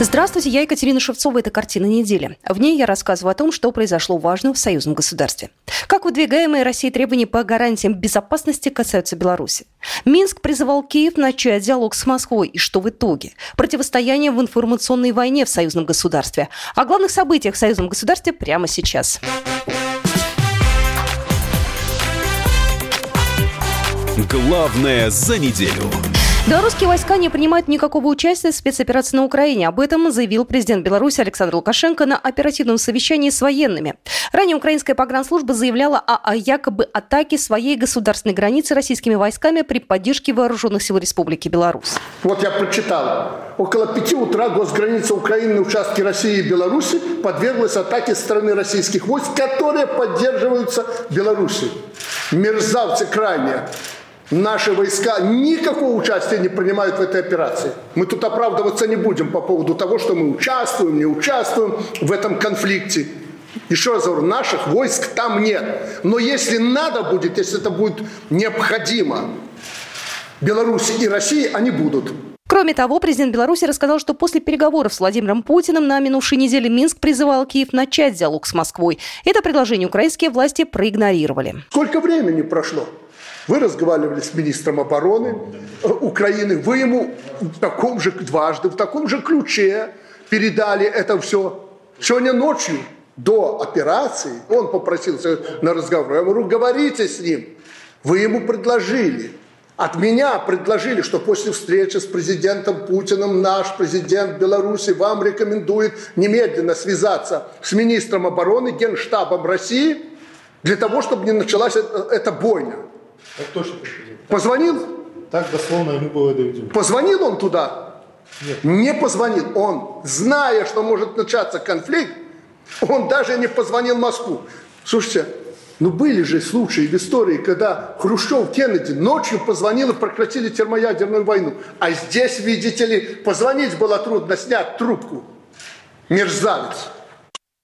Здравствуйте, я Екатерина Шевцова. Это «Картина недели». В ней я рассказываю о том, что произошло важного в союзном государстве. Как выдвигаемые Россией требования по гарантиям безопасности касаются Беларуси. Минск призывал Киев начать диалог с Москвой. И что в итоге? Противостояние в информационной войне в союзном государстве. О главных событиях в союзном государстве прямо сейчас. Главное за неделю. Белорусские войска не принимают никакого участия в спецоперации на Украине. Об этом заявил президент Беларуси Александр Лукашенко на оперативном совещании с военными. Ранее украинская погранслужба заявляла о, о якобы атаке своей государственной границы российскими войсками при поддержке вооруженных сил Республики Беларусь. Вот я прочитал. Около пяти утра госграница Украины на участке России и Беларуси подверглась атаке стороны российских войск, которые поддерживаются Беларусью. Мерзавцы крайне Наши войска никакого участия не принимают в этой операции. Мы тут оправдываться не будем по поводу того, что мы участвуем, не участвуем в этом конфликте. Еще раз говорю, наших войск там нет. Но если надо будет, если это будет необходимо, Беларуси и России, они будут. Кроме того, президент Беларуси рассказал, что после переговоров с Владимиром Путиным на минувшей неделе Минск призывал Киев начать диалог с Москвой. Это предложение украинские власти проигнорировали. Сколько времени прошло? Вы разговаривали с министром обороны э, Украины, вы ему в таком же, дважды, в таком же ключе передали это все. Сегодня ночью, до операции, он попросился на разговор. Я говорю, говорите с ним. Вы ему предложили. От меня предложили, что после встречи с президентом Путиным наш президент Беларуси вам рекомендует немедленно связаться с министром обороны, генштабом России, для того, чтобы не началась эта, эта бойня. Так точно, президент. Позвонил? Так дословно ему было доведено. Позвонил он туда? Нет. Не позвонил. Он, зная, что может начаться конфликт, он даже не позвонил в Москву. Слушайте, ну были же случаи в истории, когда Хрущев, Кеннеди ночью позвонил и прекратили термоядерную войну. А здесь, видите ли, позвонить было трудно, снять трубку. Мерзавец.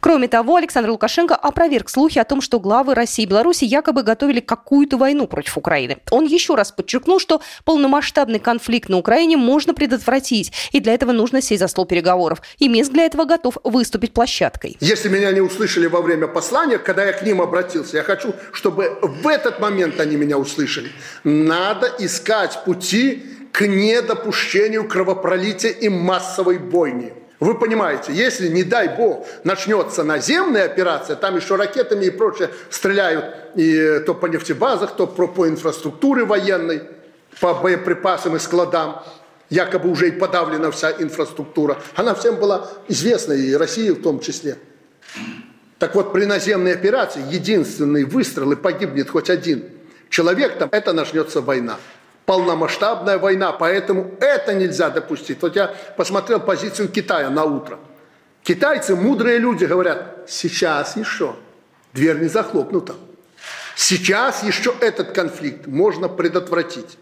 Кроме того, Александр Лукашенко опроверг слухи о том, что главы России и Беларуси якобы готовили какую-то войну против Украины. Он еще раз подчеркнул, что полномасштабный конфликт на Украине можно предотвратить, и для этого нужно сесть за стол переговоров. И Минск для этого готов выступить площадкой. Если меня не услышали во время послания, когда я к ним обратился, я хочу, чтобы в этот момент они меня услышали. Надо искать пути к недопущению кровопролития и массовой бойни. Вы понимаете, если, не дай бог, начнется наземная операция, там еще ракетами и прочее стреляют и то по нефтебазах, то по, инфраструктуре военной, по боеприпасам и складам, якобы уже и подавлена вся инфраструктура. Она всем была известна, и России в том числе. Так вот, при наземной операции единственный выстрел и погибнет хоть один человек, там это начнется война полномасштабная война, поэтому это нельзя допустить. Вот я посмотрел позицию Китая на утро. Китайцы, мудрые люди, говорят, сейчас еще, дверь не захлопнута. Сейчас еще этот конфликт можно предотвратить.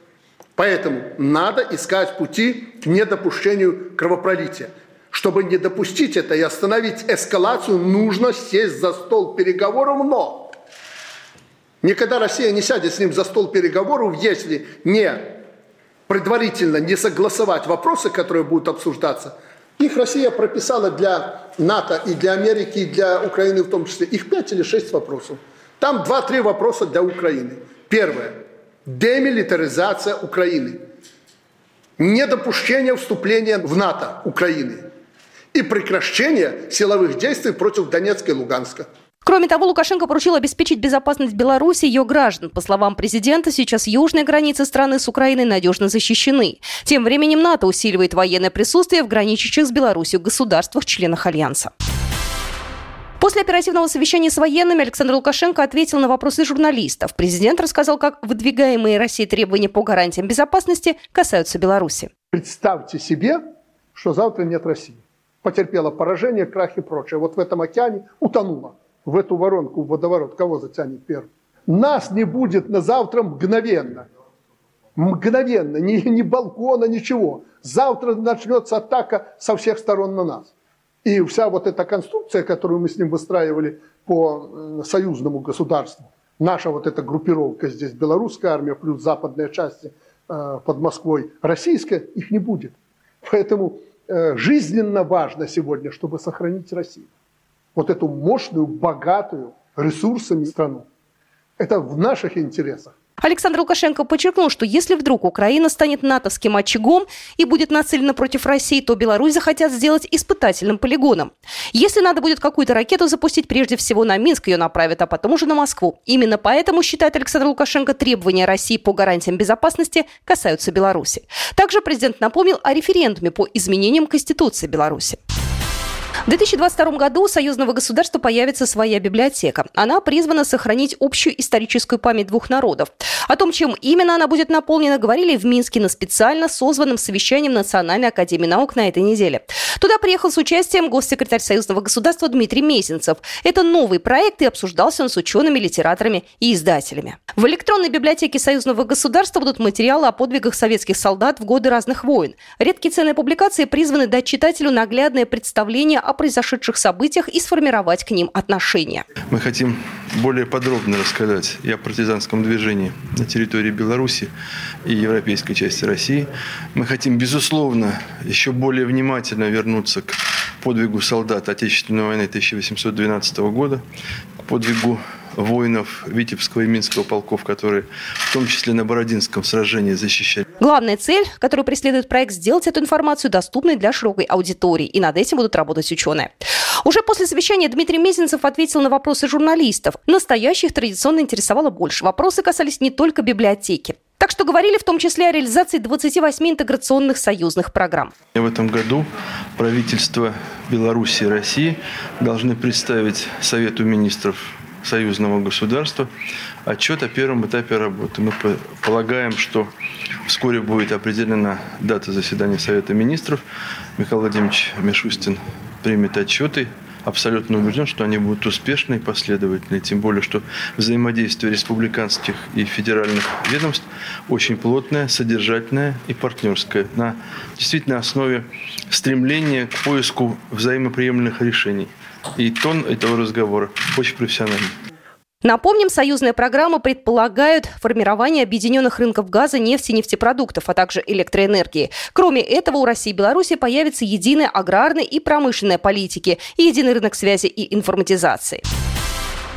Поэтому надо искать пути к недопущению кровопролития. Чтобы не допустить это и остановить эскалацию, нужно сесть за стол переговоров, но Никогда Россия не сядет с ним за стол переговоров, если не предварительно не согласовать вопросы, которые будут обсуждаться. Их Россия прописала для НАТО и для Америки, и для Украины в том числе. Их пять или шесть вопросов. Там два-три вопроса для Украины. Первое. Демилитаризация Украины. Недопущение вступления в НАТО Украины. И прекращение силовых действий против Донецка и Луганска. Кроме того, Лукашенко поручил обеспечить безопасность Беларуси и ее граждан. По словам президента, сейчас южные границы страны с Украиной надежно защищены. Тем временем НАТО усиливает военное присутствие в граничащих с Беларусью государствах-членах Альянса. После оперативного совещания с военными Александр Лукашенко ответил на вопросы журналистов. Президент рассказал, как выдвигаемые Россией требования по гарантиям безопасности касаются Беларуси. Представьте себе, что завтра нет России. Потерпела поражение, крах и прочее. Вот в этом океане утонула в эту воронку, в водоворот, кого затянет первым? Нас не будет на завтра мгновенно. Мгновенно, ни, ни балкона, ничего. Завтра начнется атака со всех сторон на нас. И вся вот эта конструкция, которую мы с ним выстраивали по э, союзному государству, наша вот эта группировка здесь, белорусская армия плюс западные части э, под Москвой, российская, их не будет. Поэтому э, жизненно важно сегодня, чтобы сохранить Россию. Вот эту мощную, богатую ресурсами страну. Это в наших интересах. Александр Лукашенко подчеркнул, что если вдруг Украина станет натовским очагом и будет нацелена против России, то Беларусь захотят сделать испытательным полигоном. Если надо будет какую-то ракету запустить, прежде всего на Минск ее направят, а потом уже на Москву. Именно поэтому, считает Александр Лукашенко, требования России по гарантиям безопасности касаются Беларуси. Также президент напомнил о референдуме по изменениям Конституции Беларуси. В 2022 году у союзного государства появится своя библиотека. Она призвана сохранить общую историческую память двух народов. О том, чем именно она будет наполнена, говорили в Минске на специально созванном совещании Национальной академии наук на этой неделе. Туда приехал с участием госсекретарь союзного государства Дмитрий Мезенцев. Это новый проект, и обсуждался он с учеными, литераторами и издателями. В электронной библиотеке союзного государства будут материалы о подвигах советских солдат в годы разных войн. Редкие ценные публикации призваны дать читателю наглядное представление о произошедших событиях и сформировать к ним отношения. Мы хотим более подробно рассказать и о партизанском движении на территории Беларуси и европейской части России. Мы хотим, безусловно, еще более внимательно вернуться к подвигу солдат Отечественной войны 1812 года, подвигу воинов Витебского и Минского полков, которые в том числе на Бородинском сражении защищали. Главная цель, которую преследует проект, сделать эту информацию доступной для широкой аудитории. И над этим будут работать ученые. Уже после совещания Дмитрий Мезенцев ответил на вопросы журналистов. Настоящих традиционно интересовало больше. Вопросы касались не только библиотеки. Что говорили в том числе о реализации 28 интеграционных союзных программ. В этом году правительство Беларуси и России должны представить Совету министров союзного государства отчет о первом этапе работы. Мы полагаем, что вскоре будет определена дата заседания Совета министров. Михаил Владимирович Мишустин примет отчеты абсолютно убежден, что они будут успешны и последовательны. Тем более, что взаимодействие республиканских и федеральных ведомств очень плотное, содержательное и партнерское на действительно основе стремления к поиску взаимоприемлемых решений. И тон этого разговора очень профессиональный. Напомним, союзная программа предполагает формирование объединенных рынков газа, нефти, нефтепродуктов, а также электроэнергии. Кроме этого, у России и Беларуси появится единая аграрная и промышленная политики и единый рынок связи и информатизации.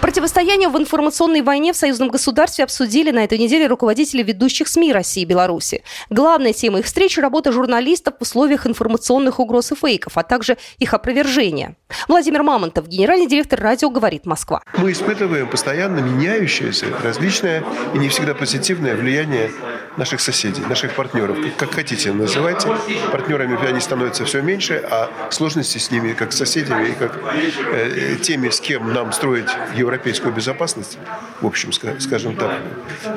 Противостояние в информационной войне в союзном государстве обсудили на этой неделе руководители ведущих СМИ России и Беларуси. Главная тема их встречи – работа журналистов в условиях информационных угроз и фейков, а также их опровержения. Владимир Мамонтов, генеральный директор радио «Говорит Москва». Мы испытываем постоянно меняющееся, различное и не всегда позитивное влияние наших соседей, наших партнеров. Как хотите называйте. Партнерами они становятся все меньше, а сложности с ними, как с соседями и как э, теми, с кем нам строить Европу, европейскую безопасность, в общем, скажем так,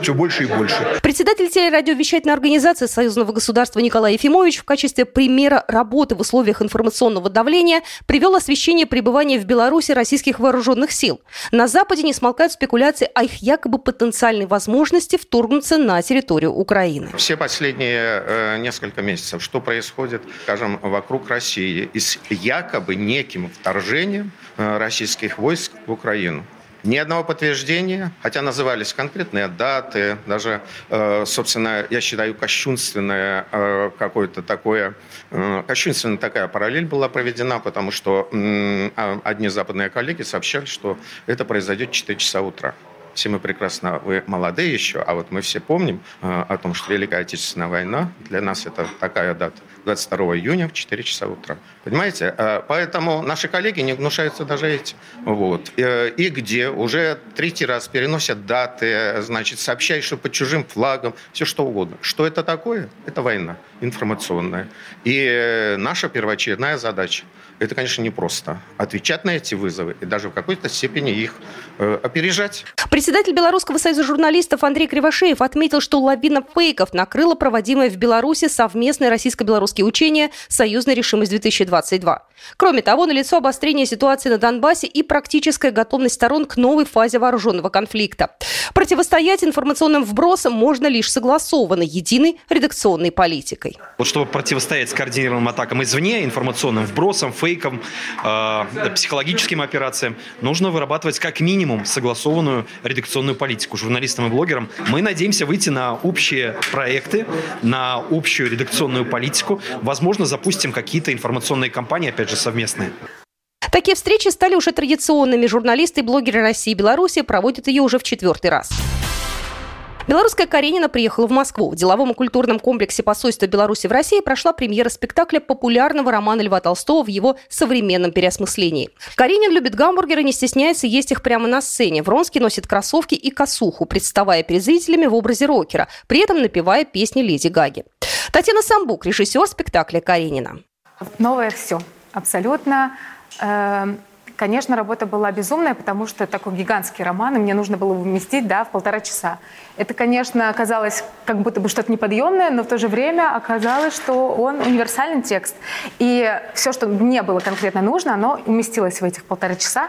все больше и больше. Председатель телерадиовещательной организации Союзного государства Николай Ефимович в качестве примера работы в условиях информационного давления привел освещение пребывания в Беларуси российских вооруженных сил. На Западе не смолкают спекуляции о их якобы потенциальной возможности вторгнуться на территорию Украины. Все последние э, несколько месяцев, что происходит, скажем, вокруг России и с якобы неким вторжением э, российских войск в Украину. Ни одного подтверждения, хотя назывались конкретные даты, даже, э, собственно, я считаю, кощунственное э, какое-то такое, э, кощунственная такая параллель была проведена, потому что а, одни западные коллеги сообщали, что это произойдет в 4 часа утра. Все мы прекрасно, вы молодые еще, а вот мы все помним о том, что Великая Отечественная война, для нас это такая дата – 22 июня в 4 часа утра. Понимаете? Э, поэтому наши коллеги не гнушаются даже этим. Вот. Э, и где уже третий раз переносят даты, значит, сообщают, что под чужим флагом, все что угодно. Что это такое? Это война информационная. И э, наша первоочередная задача – это, конечно, непросто. Отвечать на эти вызовы и даже в какой-то степени их э, опережать. Председатель Белорусского союза журналистов Андрей Кривошеев отметил, что лавина фейков накрыла проводимое в Беларуси совместное российско-белорусские учения «Союзная решимость-2022». Кроме того, налицо обострение ситуации на Донбассе и практическая готовность сторон к новой фазе вооруженного конфликта. Противостоять информационным вбросам можно лишь согласованно единой редакционной политикой. Вот чтобы противостоять скоординированным атакам извне, информационным вбросам, фейкам, э, психологическим операциям, нужно вырабатывать как минимум согласованную редакционную политику журналистам и блогерам. Мы надеемся выйти на общие проекты, на общую редакционную политику. Возможно, запустим какие-то информационные кампании, опять же, совместные. Такие встречи стали уже традиционными. Журналисты и блогеры России и Беларуси проводят ее уже в четвертый раз. Белорусская Каренина приехала в Москву. В деловом и культурном комплексе посольства Беларуси в России прошла премьера спектакля популярного романа Льва Толстого в его современном переосмыслении. Каренин любит гамбургеры, не стесняется есть их прямо на сцене. Вронский носит кроссовки и косуху, представая перед зрителями в образе рокера, при этом напевая песни Леди Гаги. Татьяна Самбук, режиссер спектакля Каренина. Новое все. Абсолютно Эм, конечно, работа была безумная, потому что такой гигантский роман, и мне нужно было вместить да, в полтора часа. Это, конечно, оказалось как будто бы что-то неподъемное, но в то же время оказалось, что он универсальный текст. И все, что мне было конкретно нужно, оно уместилось в этих полтора часа.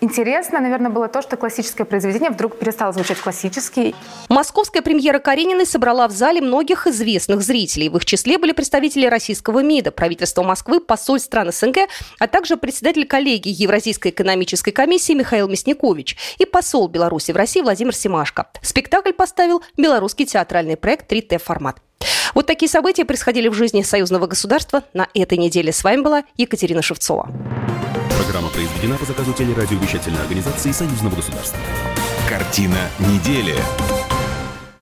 Интересно, наверное, было то, что классическое произведение вдруг перестало звучать классически. Московская премьера Карениной собрала в зале многих известных зрителей. В их числе были представители российского МИДа, правительства Москвы, посольств стран СНГ, а также председатель коллегии Евразийской экономической комиссии Михаил Мясникович и посол Беларуси в России Владимир Семашко. Спектакль поставил белорусский театральный проект 3Т-формат. Вот такие события происходили в жизни союзного государства на этой неделе. С вами была Екатерина Шевцова. Программа произведена по заказу телерадиовещательной организации союзного государства. Картина недели.